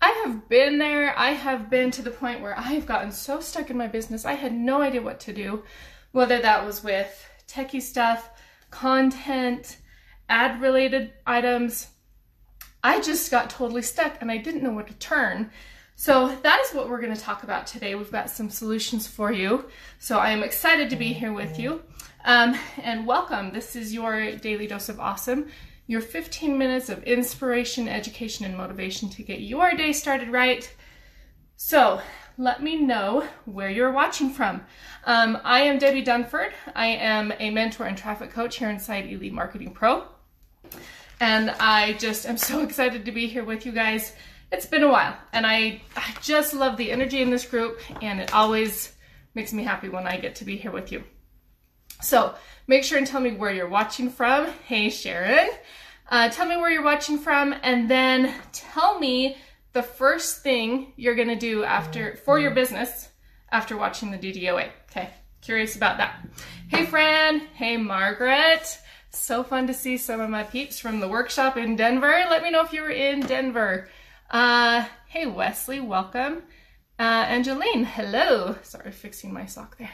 I have been there. I have been to the point where I've gotten so stuck in my business, I had no idea what to do, whether that was with techie stuff, content, ad related items. I just got totally stuck and I didn't know where to turn. So that is what we're going to talk about today. We've got some solutions for you. So I am excited to be here with you. Um, and welcome. This is your daily dose of awesome, your 15 minutes of inspiration, education, and motivation to get your day started right. So let me know where you're watching from. Um, I am Debbie Dunford. I am a mentor and traffic coach here inside Elite Marketing Pro. And I just am so excited to be here with you guys it's been a while and I, I just love the energy in this group and it always makes me happy when I get to be here with you. So make sure and tell me where you're watching from. Hey, Sharon. Uh, tell me where you're watching from and then tell me the first thing you're going to do after for your business after watching the DDOA. Okay, curious about that. Hey, Fran. Hey, Margaret. So fun to see some of my peeps from the workshop in Denver. Let me know if you were in Denver. Uh, hey, Wesley, welcome. Uh, Angeline, hello. Sorry, fixing my sock there.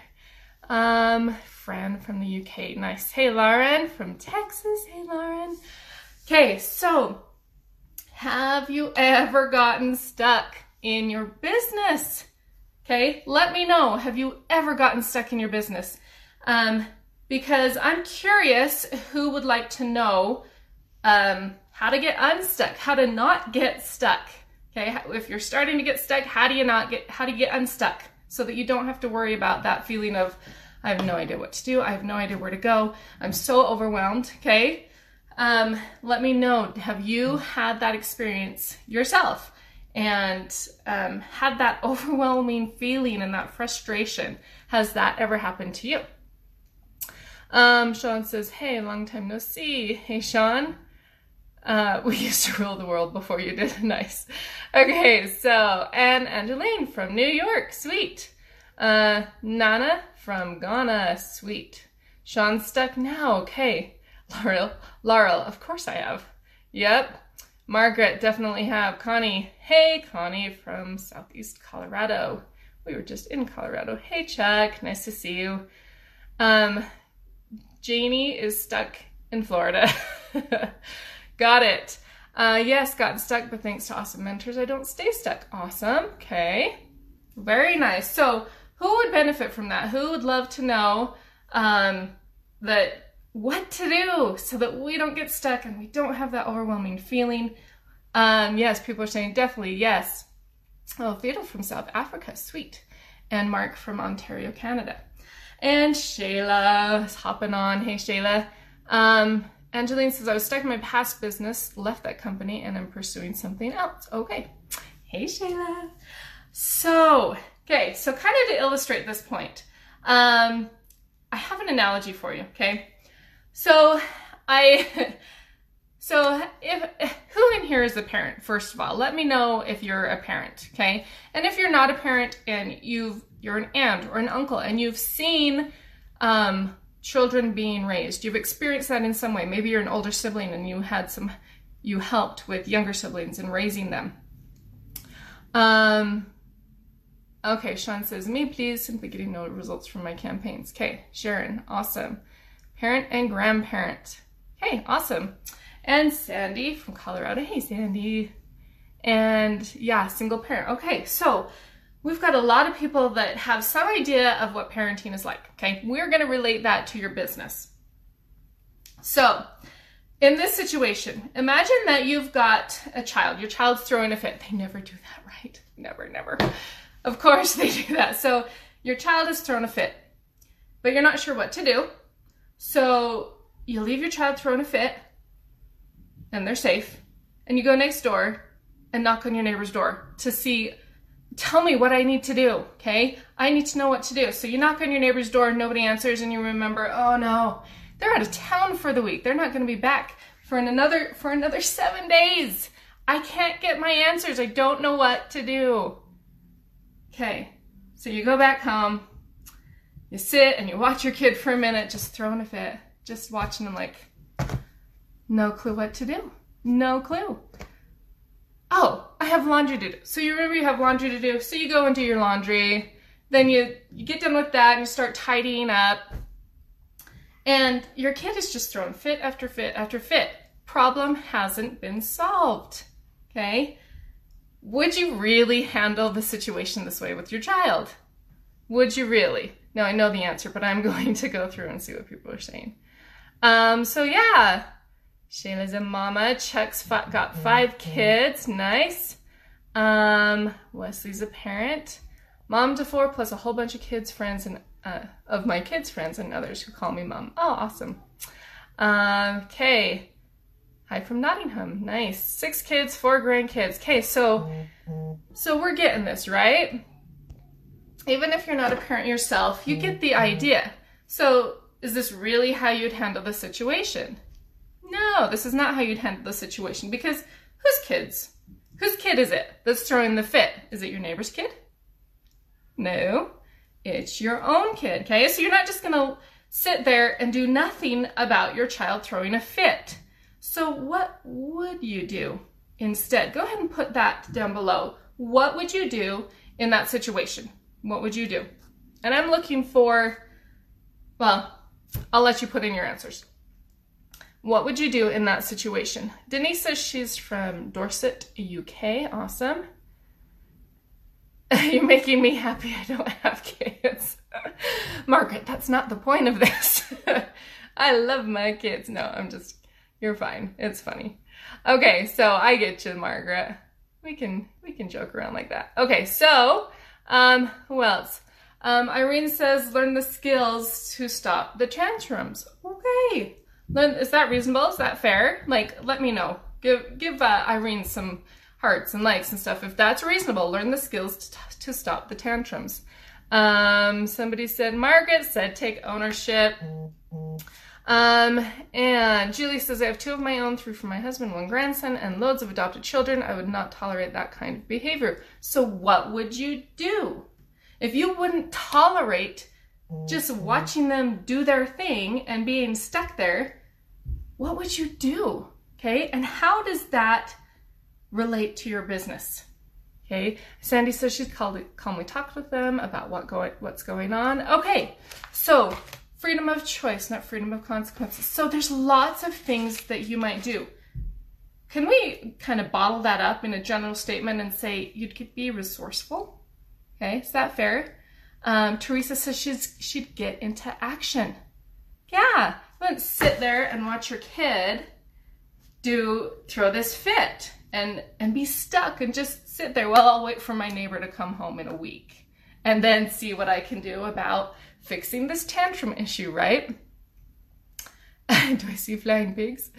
Um, Fran from the UK, nice. Hey, Lauren from Texas. Hey, Lauren. Okay, so have you ever gotten stuck in your business? Okay, let me know. Have you ever gotten stuck in your business? Um, because I'm curious who would like to know um, how to get unstuck, how to not get stuck. Okay, if you're starting to get stuck, how do you not get, how do you get unstuck so that you don't have to worry about that feeling of, I have no idea what to do, I have no idea where to go, I'm so overwhelmed, okay? Um, let me know, have you had that experience yourself and um, had that overwhelming feeling and that frustration? Has that ever happened to you? Um, Sean says, hey, long time no see. Hey, Sean. Uh, we used to rule the world before you did. nice. Okay, so, and Angeline from New York. Sweet. Uh, Nana from Ghana. Sweet. Sean stuck now. Okay. Laurel. Laurel. Of course I have. Yep. Margaret definitely have. Connie. Hey, Connie from Southeast Colorado. We were just in Colorado. Hey, Chuck. Nice to see you. Um, Janie is stuck in Florida. Got it. Uh, yes, gotten stuck, but thanks to awesome mentors, I don't stay stuck. Awesome. Okay. Very nice. So, who would benefit from that? Who would love to know um, that what to do so that we don't get stuck and we don't have that overwhelming feeling? Um, yes, people are saying definitely yes. Oh, Theodore from South Africa, sweet. And Mark from Ontario, Canada. And Shayla is hopping on. Hey, Shayla. Um, Angeline says, I was stuck in my past business, left that company, and I'm pursuing something else. Okay. Hey, Shayla. So, okay, so kind of to illustrate this point, um, I have an analogy for you, okay? So, I. So, if who in here is a parent? First of all, let me know if you're a parent, okay? And if you're not a parent and you've you're an aunt or an uncle and you've seen um, children being raised. You've experienced that in some way. Maybe you're an older sibling and you had some, you helped with younger siblings in raising them. Um, okay, Sean says, me please, simply getting no results from my campaigns. Okay, Sharon, awesome. Parent and grandparent. Hey, awesome. And Sandy from Colorado. Hey, Sandy. And yeah, single parent. Okay, so we've got a lot of people that have some idea of what parenting is like. Okay, we're going to relate that to your business. So, in this situation, imagine that you've got a child. Your child's throwing a fit. They never do that, right? Never, never. Of course they do that. So, your child has thrown a fit, but you're not sure what to do. So, you leave your child throwing a fit, and they're safe, and you go next door and knock on your neighbor's door to see tell me what I need to do, okay? I need to know what to do. So you knock on your neighbor's door, nobody answers, and you remember, oh no, they're out of town for the week. They're not going to be back for another for another seven days. I can't get my answers. I don't know what to do. Okay, so you go back home, you sit and you watch your kid for a minute, just throwing a fit, just watching them like, no clue what to do. No clue. Oh, I have laundry to do. So you remember you have laundry to do. So you go and do your laundry. Then you, you get done with that and you start tidying up. And your kid is just throwing fit after fit after fit. Problem hasn't been solved. Okay? Would you really handle the situation this way with your child? Would you really? Now I know the answer, but I'm going to go through and see what people are saying. Um, so yeah, Shayla's a mama. Chuck's got five kids. Nice. Um, Wesley's a parent. Mom to four plus a whole bunch of kids, friends, and uh, of my kids' friends and others who call me mom. Oh, awesome. Um, okay. Hi from Nottingham. Nice. Six kids, four grandkids. Okay, so so we're getting this, right? Even if you're not a parent yourself, you get the idea. So is this really how you'd handle the situation? No, this is not how you'd handle the situation because whose kids? Whose kid is it that's throwing the fit? Is it your neighbor's kid? No, it's your own kid, okay? So you're not just gonna sit there and do nothing about your child throwing a fit. So what would you do instead? Go ahead and put that down below. What would you do in that situation? What would you do? And I'm looking for, well, I'll let you put in your answers. What would you do in that situation? Denise says she's from Dorset, UK. Awesome. You're making me happy I don't have kids. Margaret, that's not the point of this. I love my kids. No, I'm just, you're fine. It's funny. Okay, so I get you, Margaret. We can, we can joke around like that. Okay, so, um, who else? Um, Irene says, learn the skills to stop the tantrums. Okay. Learn, is that reasonable? Is that fair? Like, let me know. Give, give uh, Irene some hearts and likes and stuff. If that's reasonable, learn the skills to, to stop the tantrums. Um, somebody said, Margaret said, take ownership. Um, and Julie says, I have two of my own, three from my husband, one grandson, and loads of adopted children. I would not tolerate that kind of behavior. So, what would you do? If you wouldn't tolerate just mm-hmm. watching them do their thing and being stuck there, what would you do? Okay, and how does that relate to your business? Okay, Sandy says she's called, calmly talked with them about what going, what's going on. Okay, so freedom of choice, not freedom of consequences. So there's lots of things that you might do. Can we kind of bottle that up in a general statement and say you'd be resourceful? Okay, is that fair? Um, Teresa says she's she'd get into action. Yeah, wouldn't sit there and watch your kid do throw this fit and and be stuck and just sit there. Well, I'll wait for my neighbor to come home in a week and then see what I can do about fixing this tantrum issue, right? do I see flying pigs?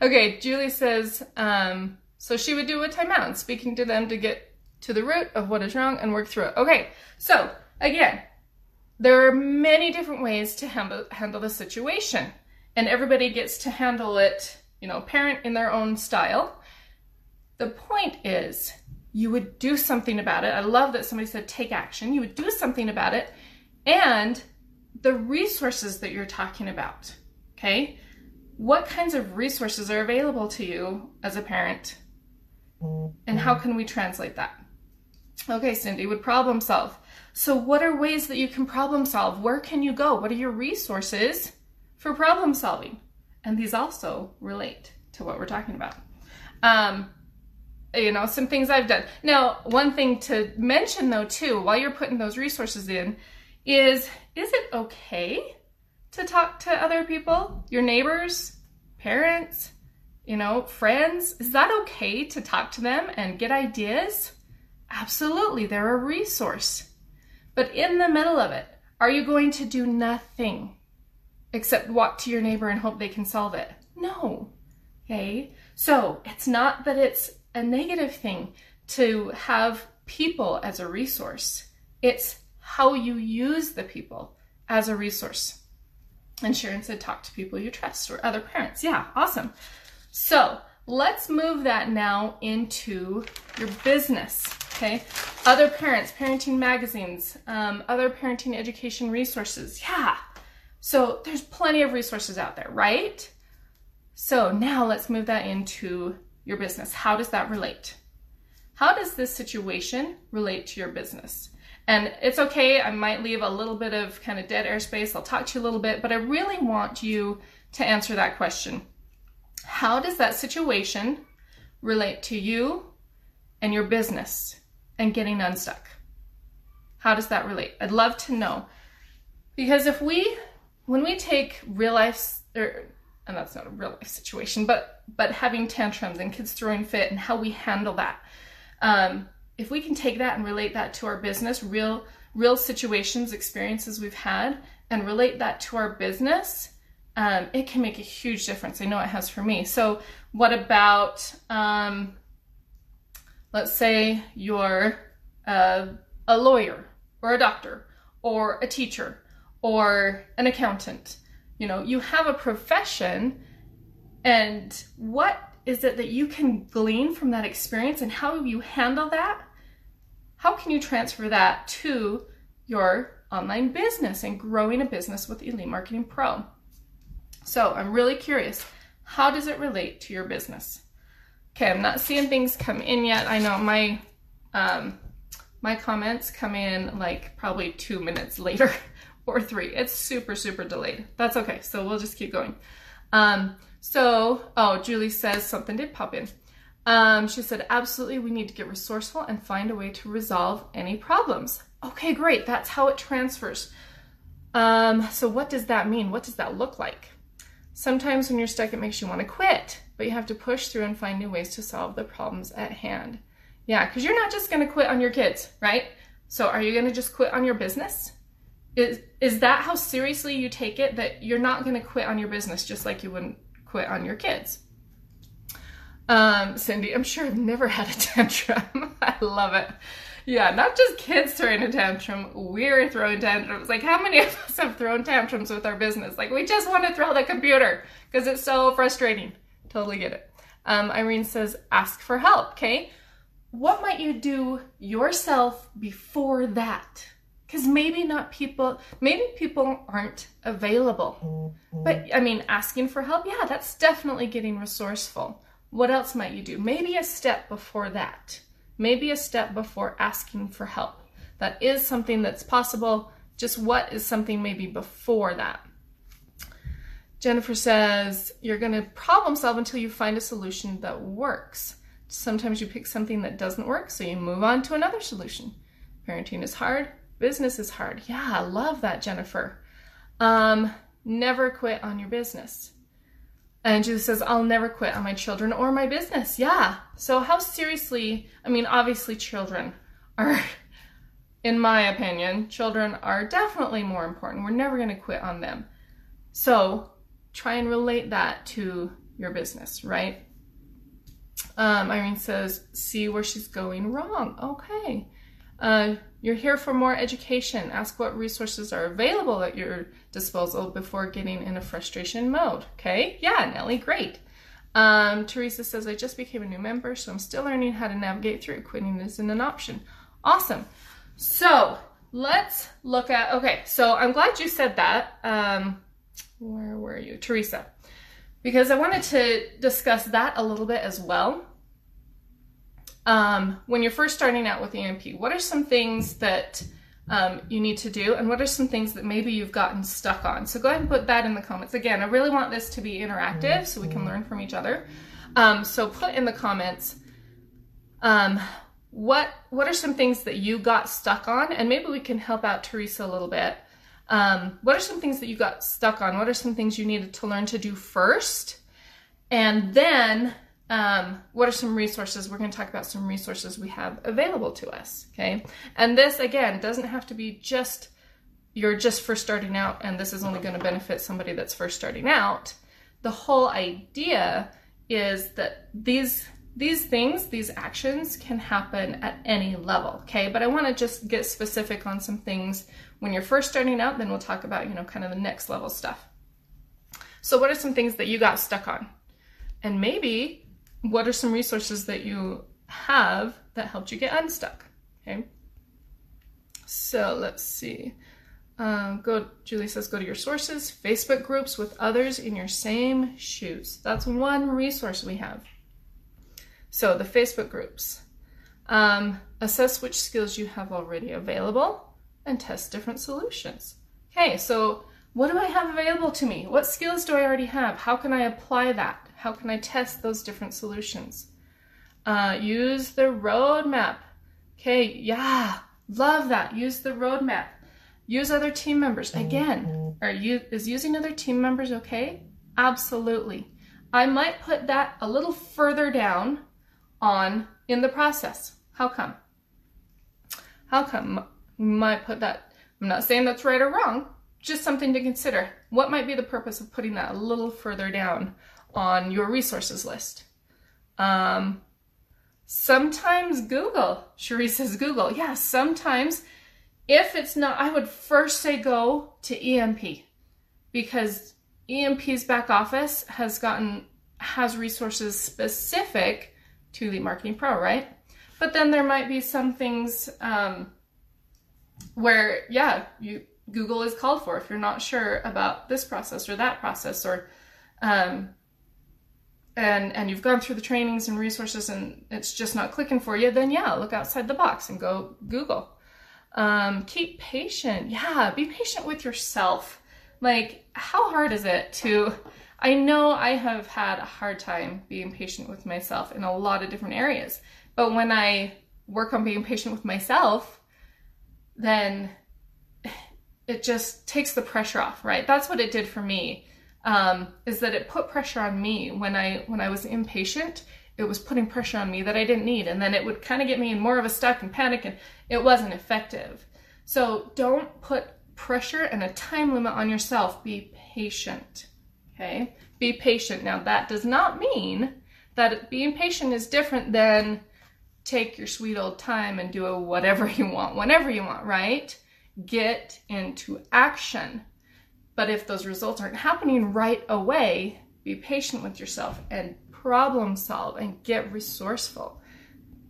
Okay, Julie says, um, so she would do a timeout, speaking to them to get to the root of what is wrong and work through it. Okay, so again, there are many different ways to handle, handle the situation, and everybody gets to handle it, you know, parent in their own style. The point is, you would do something about it. I love that somebody said take action. You would do something about it, and the resources that you're talking about, okay? What kinds of resources are available to you as a parent? And how can we translate that? Okay, Cindy, would problem solve. So, what are ways that you can problem solve? Where can you go? What are your resources for problem solving? And these also relate to what we're talking about. Um, you know, some things I've done. Now, one thing to mention though, too, while you're putting those resources in, is is it okay to talk to other people, your neighbors, parents, you know, friends? Is that okay to talk to them and get ideas? Absolutely, they're a resource. But in the middle of it, are you going to do nothing except walk to your neighbor and hope they can solve it? No. Okay? So it's not that it's a negative thing to have people as a resource, it's how you use the people as a resource. And Sharon said, talk to people you trust or other parents. Yeah, awesome. So let's move that now into your business. Okay. Other parents, parenting magazines, um, other parenting education resources. Yeah. So there's plenty of resources out there, right? So now let's move that into your business. How does that relate? how does this situation relate to your business? And it's okay, I might leave a little bit of kind of dead airspace. I'll talk to you a little bit, but I really want you to answer that question. How does that situation relate to you and your business and getting unstuck? How does that relate? I'd love to know. Because if we, when we take real life, or, and that's not a real life situation, but but having tantrums and kids throwing fit and how we handle that, um, if we can take that and relate that to our business, real real situations, experiences we've had, and relate that to our business, um, it can make a huge difference. I know it has for me. So, what about, um, let's say you're a, a lawyer or a doctor or a teacher or an accountant? You know, you have a profession, and what is it that you can glean from that experience and how you handle that? How can you transfer that to your online business and growing a business with Elite Marketing Pro? So I'm really curious, how does it relate to your business? Okay, I'm not seeing things come in yet. I know my um, my comments come in like probably two minutes later or three. It's super, super delayed. That's okay. So we'll just keep going. Um, so, oh, Julie says something did pop in. Um, she said, absolutely, we need to get resourceful and find a way to resolve any problems. Okay, great. That's how it transfers. Um, so, what does that mean? What does that look like? Sometimes when you're stuck, it makes you want to quit, but you have to push through and find new ways to solve the problems at hand. Yeah, because you're not just going to quit on your kids, right? So, are you going to just quit on your business? Is, is that how seriously you take it that you're not going to quit on your business just like you wouldn't quit on your kids? Um, Cindy, I'm sure I've never had a tantrum. I love it. Yeah, not just kids throwing a tantrum, we're throwing tantrums. Like, how many of us have thrown tantrums with our business? Like, we just want to throw the computer because it's so frustrating. Totally get it. Um, Irene says, ask for help, okay? What might you do yourself before that? Because maybe not people, maybe people aren't available. But I mean, asking for help, yeah, that's definitely getting resourceful. What else might you do? Maybe a step before that maybe a step before asking for help. That is something that's possible. Just what is something maybe before that? Jennifer says, You're going to problem solve until you find a solution that works. Sometimes you pick something that doesn't work, so you move on to another solution. Parenting is hard, business is hard. Yeah, I love that, Jennifer. Um, never quit on your business. And Julie says, I'll never quit on my children or my business. Yeah. So, how seriously, I mean, obviously, children are, in my opinion, children are definitely more important. We're never going to quit on them. So, try and relate that to your business, right? Um, Irene says, see where she's going wrong. Okay. Uh, you're here for more education. Ask what resources are available at your disposal before getting in a frustration mode. Okay? Yeah, Nellie, great. Um, Teresa says, I just became a new member, so I'm still learning how to navigate through. Quitting isn't an option. Awesome. So let's look at, okay, so I'm glad you said that. Um, where were you? Teresa. Because I wanted to discuss that a little bit as well um, when you're first starting out with EMP, what are some things that um, you need to do, and what are some things that maybe you've gotten stuck on? So go ahead and put that in the comments. Again, I really want this to be interactive so we can learn from each other. Um, so put in the comments um, what what are some things that you got stuck on, and maybe we can help out Teresa a little bit. Um, what are some things that you got stuck on? What are some things you needed to learn to do first? And then um, what are some resources? We're going to talk about some resources we have available to us. Okay. And this, again, doesn't have to be just you're just first starting out and this is only going to benefit somebody that's first starting out. The whole idea is that these these things, these actions can happen at any level, okay? But I want to just get specific on some things when you're first starting out, then we'll talk about, you know, kind of the next level stuff. So what are some things that you got stuck on? And maybe what are some resources that you have that helped you get unstuck? Okay. So let's see. Um, go, Julie says, go to your sources, Facebook groups with others in your same shoes. That's one resource we have. So the Facebook groups. Um, assess which skills you have already available and test different solutions. Okay, so what do I have available to me? What skills do I already have? How can I apply that? How can I test those different solutions? Uh, use the roadmap. Okay, yeah, love that. Use the roadmap. Use other team members. Again, are you is using other team members okay? Absolutely. I might put that a little further down on in the process. How come? How come might put that? I'm not saying that's right or wrong, just something to consider. What might be the purpose of putting that a little further down on your resources list? Um, sometimes Google. Cherie says Google. Yeah, sometimes if it's not, I would first say go to EMP because EMP's back office has gotten has resources specific to Elite Marketing Pro, right? But then there might be some things um, where, yeah, you Google is called for if you're not sure about this process or that process, or um, and and you've gone through the trainings and resources and it's just not clicking for you. Then yeah, look outside the box and go Google. Um, keep patient. Yeah, be patient with yourself. Like, how hard is it to? I know I have had a hard time being patient with myself in a lot of different areas. But when I work on being patient with myself, then it just takes the pressure off, right? That's what it did for me. Um, is that it put pressure on me when I when I was impatient. It was putting pressure on me that I didn't need, and then it would kind of get me in more of a stuck and panic, and it wasn't effective. So don't put pressure and a time limit on yourself. Be patient. Okay, be patient. Now that does not mean that being patient is different than take your sweet old time and do whatever you want, whenever you want, right? Get into action. But if those results aren't happening right away, be patient with yourself and problem solve and get resourceful.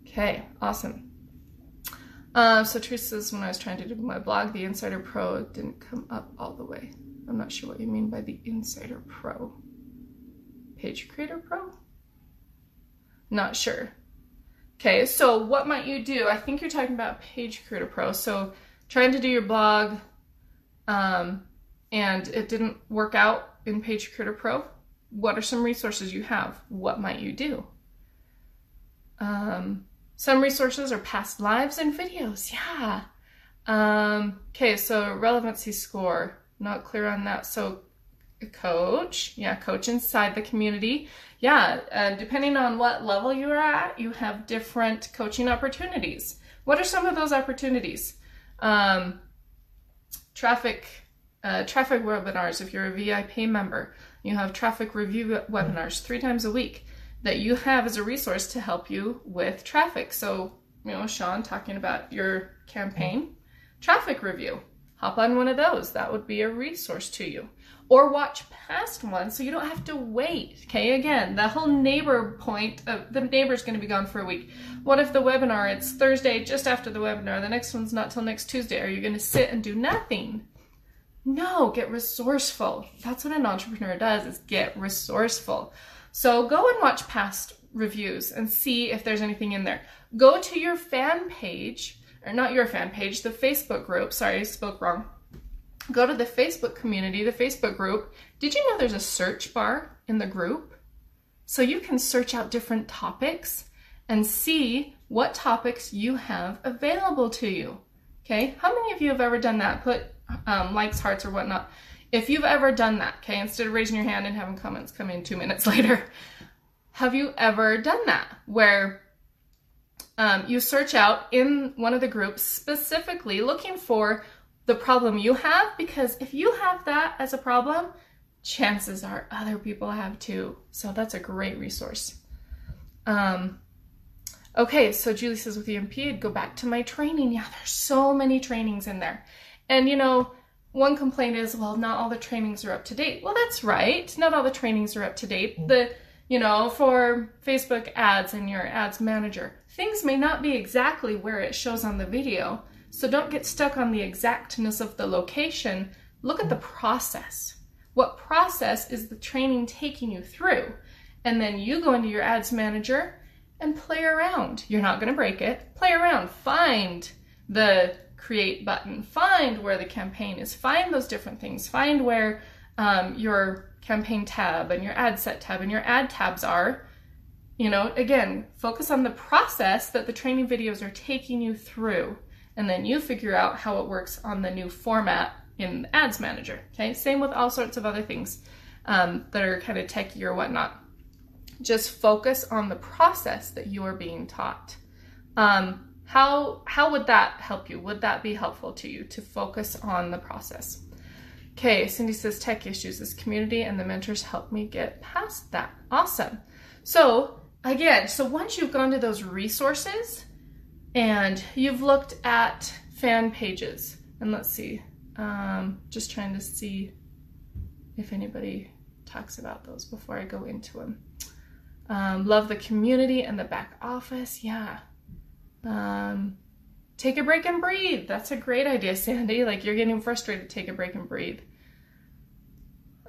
Okay, awesome. Uh, so Teresa says, when I was trying to do my blog, the Insider Pro didn't come up all the way. I'm not sure what you mean by the Insider Pro. Page Creator Pro? Not sure. Okay, so what might you do? I think you're talking about Page Creator Pro. So trying to do your blog um, and it didn't work out in Page Creator Pro. What are some resources you have? What might you do? Um, some resources are past lives and videos. Yeah. Um, okay, so relevancy score. Not clear on that. So coach, yeah, coach inside the community yeah, uh, depending on what level you are at, you have different coaching opportunities. What are some of those opportunities? Um, traffic, uh, traffic webinars. If you're a VIP member, you have traffic review webinars three times a week that you have as a resource to help you with traffic. So, you know, Sean talking about your campaign, traffic review. Hop on one of those. That would be a resource to you or watch past one so you don't have to wait. Okay, again, the whole neighbor point of the neighbor's going to be gone for a week. What if the webinar, it's Thursday just after the webinar, the next one's not till next Tuesday? Are you going to sit and do nothing? No, get resourceful. That's what an entrepreneur does is get resourceful. So go and watch past reviews and see if there's anything in there. Go to your fan page, or not your fan page, the Facebook group. Sorry, I spoke wrong go to the Facebook community, the Facebook group. Did you know there's a search bar in the group? So you can search out different topics and see what topics you have available to you. Okay, how many of you have ever done that? Put um, likes, hearts, or whatnot. If you've ever done that, okay, instead of raising your hand and having comments come in two minutes later, have you ever done that where um, you search out in one of the groups specifically looking for the problem you have because if you have that as a problem, chances are other people have too. So that's a great resource. Um, okay, so Julie says with EMP, I'd go back to my training. Yeah, there's so many trainings in there. And you know, one complaint is, well, not all the trainings are up to date. Well, that's right. Not all the trainings are up to date. The, you know, for Facebook ads and your ads manager, things may not be exactly where it shows on the video, so don't get stuck on the exactness of the location. Look at the process. What process is the training taking you through? And then you go into your ads manager and play around. You're not going to break it. Play around. Find the create button. Find where the campaign is. Find those different things. Find where um, your campaign tab and your ad set tab and your ad tabs are. You know, again, focus on the process that the training videos are taking you through, and then you figure out how it works on the new format in Ads Manager. Okay, same with all sorts of other things um, that are kind of techy or whatnot. Just focus on the process that you are being taught. Um, how how would that help you? Would that be helpful to you to focus on the process? Okay, Cindy says tech issues. This community and the mentors help me get past that. Awesome. So again, so once you've gone to those resources and you've looked at fan pages, and let's see, um, just trying to see if anybody talks about those before I go into them. Um, love the community and the back office. Yeah. Um, take a break and breathe. That's a great idea, Sandy. Like you're getting frustrated, take a break and breathe.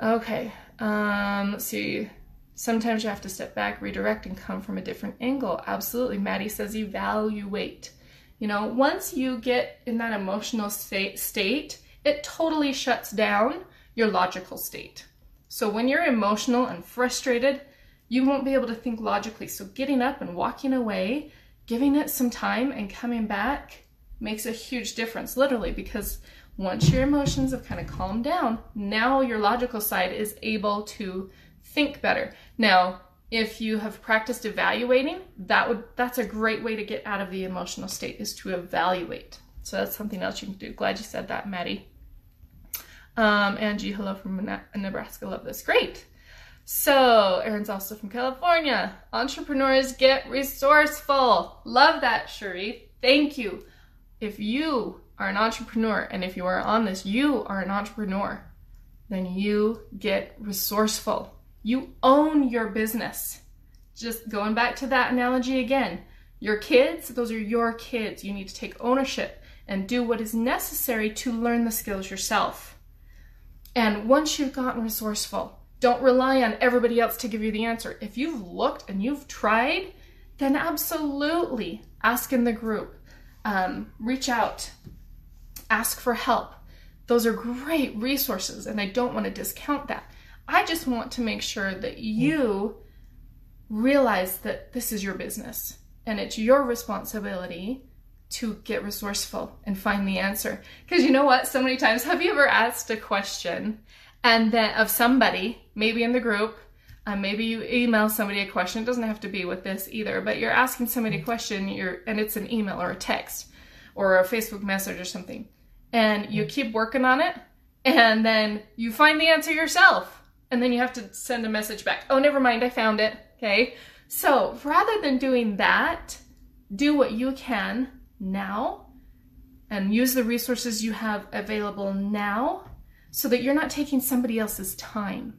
Okay. Um, let's see. Sometimes you have to step back, redirect, and come from a different angle. Absolutely. Maddie says evaluate. You know, once you get in that emotional state, state, it totally shuts down your logical state. So when you're emotional and frustrated, you won't be able to think logically. So getting up and walking away, giving it some time and coming back makes a huge difference, literally, because once your emotions have kind of calmed down, now your logical side is able to think better. Now, if you have practiced evaluating, that would that's a great way to get out of the emotional state is to evaluate. So that's something else you can do. Glad you said that, Maddie. Um, Angie, hello from Nebraska. Love this. Great. So, Erin's also from California. Entrepreneurs get resourceful. Love that, Shuri. Thank you. If you are an entrepreneur and if you are on this, you are an entrepreneur, then you get resourceful. You own your business. Just going back to that analogy again. Your kids, those are your kids. You need to take ownership and do what is necessary to learn the skills yourself. And once you've gotten resourceful, don't rely on everybody else to give you the answer. If you've looked and you've tried, then absolutely ask in the group, um, reach out, ask for help. Those are great resources, and I don't want to discount that. I just want to make sure that you realize that this is your business and it's your responsibility to get resourceful and find the answer. Because you know what? So many times, have you ever asked a question and then of somebody, maybe in the group, uh, maybe you email somebody a question. It doesn't have to be with this either, but you're asking somebody a question, you're, and it's an email or a text or a Facebook message or something, and you keep working on it, and then you find the answer yourself, and then you have to send a message back. Oh, never mind, I found it. Okay. So rather than doing that, do what you can now and use the resources you have available now so that you're not taking somebody else's time.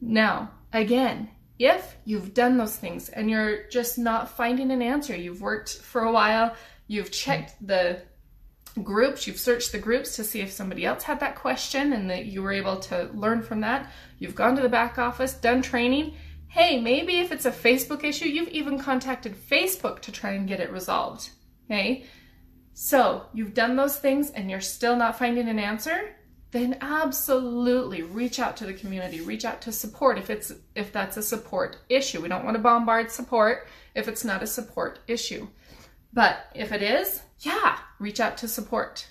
Now, again, if you've done those things and you're just not finding an answer, you've worked for a while, you've checked the groups, you've searched the groups to see if somebody else had that question and that you were able to learn from that, you've gone to the back office, done training. Hey, maybe if it's a Facebook issue, you've even contacted Facebook to try and get it resolved. Okay? So you've done those things and you're still not finding an answer, then absolutely reach out to the community, reach out to support if it's if that's a support issue. We don't want to bombard support if it's not a support issue. But if it is, yeah, reach out to support.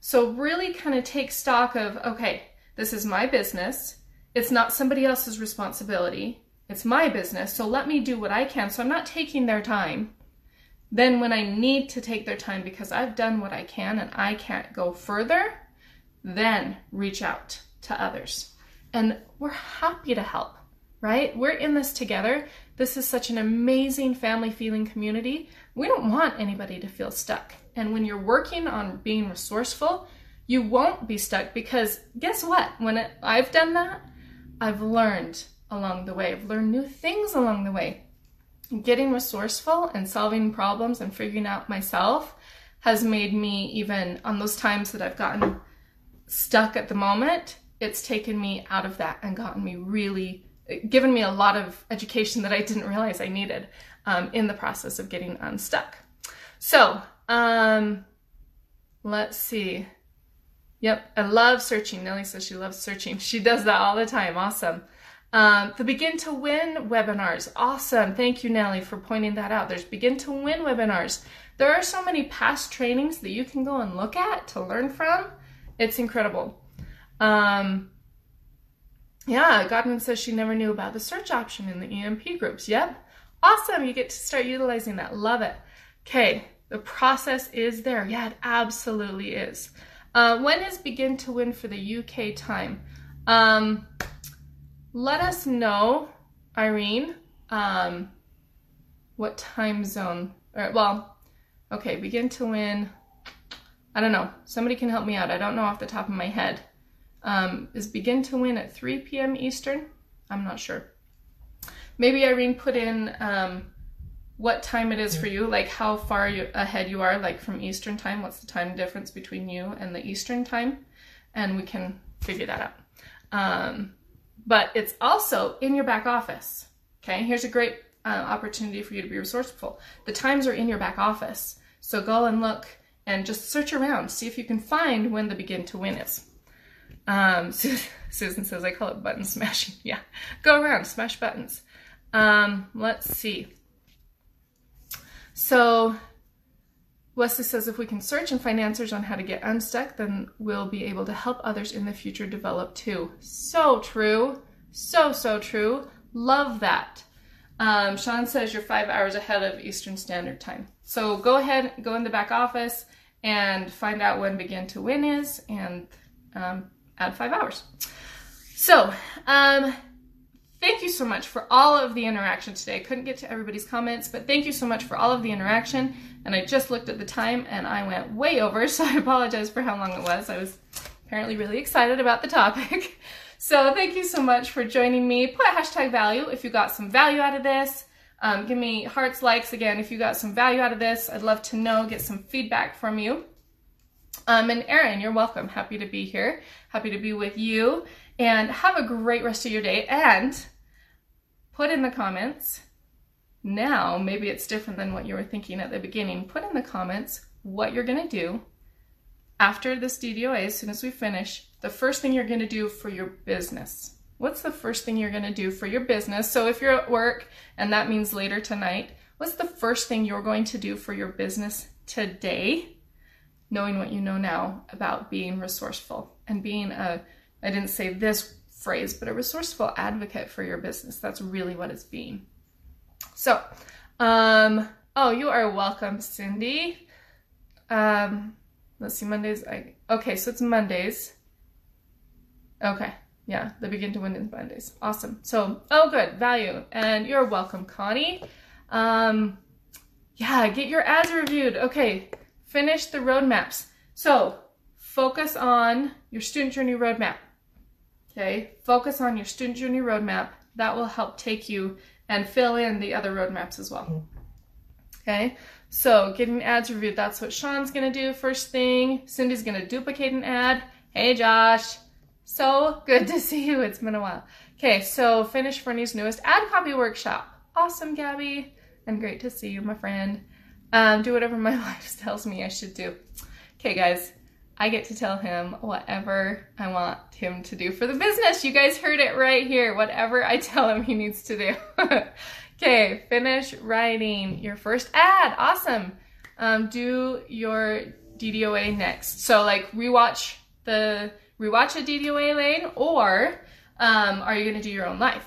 So really kind of take stock of okay, this is my business. It's not somebody else's responsibility. It's my business. So let me do what I can. So I'm not taking their time. Then, when I need to take their time because I've done what I can and I can't go further, then reach out to others. And we're happy to help, right? We're in this together. This is such an amazing family feeling community. We don't want anybody to feel stuck. And when you're working on being resourceful, you won't be stuck because guess what? When it, I've done that, I've learned along the way. I've learned new things along the way getting resourceful and solving problems and figuring out myself has made me even on those times that I've gotten stuck at the moment, it's taken me out of that and gotten me really given me a lot of education that I didn't realize I needed. um, in the process of getting unstuck. So, um, let's see. Yep, I love searching. Nellie says she loves searching. She does that all the time. Awesome. Um, the Begin to Win webinars. Awesome. Thank you, Nellie, for pointing that out. There's Begin to Win webinars. There are so many past trainings that you can go and look at to learn from. It's incredible. Um, yeah, Godwin says she never knew about the search option in the EMP groups. Yep. Awesome. You get to start utilizing that. Love it. Okay. The process is there. Yeah, it absolutely is. Uh, when is Begin to Win for the UK time? Um, let us know, Irene, um, what time zone. Well, okay, Begin to Win. I don't know. Somebody can help me out. I don't know off the top of my head. Um, is Begin to Win at 3 p.m. Eastern? I'm not sure. Maybe Irene put in um, what time it is for you, like how far you, ahead you are, like from Eastern time. What's the time difference between you and the Eastern time? And we can figure that out. Um, but it's also in your back office. Okay, here's a great uh, opportunity for you to be resourceful. The times are in your back office. So go and look and just search around, see if you can find when the begin to win is. Um, Susan says, I call it button smashing. Yeah, go around, smash buttons. Um, let's see. So Wesley says if we can search and find answers on how to get unstuck, then we'll be able to help others in the future develop too. So true. So, so true. Love that. Um, Sean says you're five hours ahead of Eastern Standard Time. So go ahead, go in the back office and find out when Begin to Win is and um, add five hours. So, um, Thank you so much for all of the interaction today. I couldn't get to everybody's comments, but thank you so much for all of the interaction. And I just looked at the time and I went way over, so I apologize for how long it was. I was apparently really excited about the topic. So thank you so much for joining me. Put hashtag value if you got some value out of this. Um, give me hearts, likes again if you got some value out of this. I'd love to know, get some feedback from you. Um, and Erin, you're welcome. Happy to be here. Happy to be with you. And have a great rest of your day. And put in the comments now, maybe it's different than what you were thinking at the beginning. Put in the comments what you're going to do after this DDOA, as soon as we finish, the first thing you're going to do for your business. What's the first thing you're going to do for your business? So if you're at work and that means later tonight, what's the first thing you're going to do for your business today? Knowing what you know now about being resourceful and being a, I didn't say this phrase, but a resourceful advocate for your business. That's really what it's being. So, um, oh, you are welcome, Cindy. Um, let's see, Mondays. I, okay, so it's Mondays. Okay, yeah, they begin to win in the Mondays. Awesome. So, oh, good, value. And you're welcome, Connie. Um, yeah, get your ads reviewed. Okay, finish the roadmaps. So, focus on your student journey roadmap. Okay, focus on your student journey roadmap. That will help take you and fill in the other roadmaps as well. Okay, so getting ads reviewed, that's what Sean's gonna do first thing. Cindy's gonna duplicate an ad. Hey Josh, so good to see you. It's been a while. Okay, so finish Fernie's newest ad copy workshop. Awesome, Gabby, and great to see you, my friend. Um, do whatever my wife tells me I should do. Okay, guys, I get to tell him whatever I want him to do for the business. You guys heard it right here. Whatever I tell him he needs to do. okay, finish writing your first ad. Awesome. Um, do your DDOA next. So like rewatch the rewatch a DDOA lane or um, are you going to do your own life?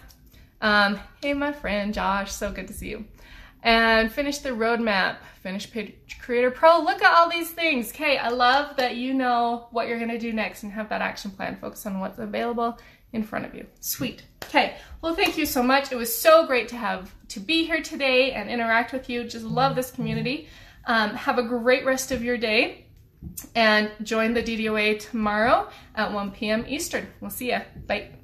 Um, hey, my friend Josh, so good to see you and finish the roadmap, finish Page Creator Pro. Look at all these things. Okay, I love that you know what you're gonna do next and have that action plan. Focus on what's available in front of you. Sweet. Okay, well, thank you so much. It was so great to have to be here today and interact with you. Just love this community. Um, have a great rest of your day and join the DDOA tomorrow at 1 p.m. Eastern. We'll see ya. Bye.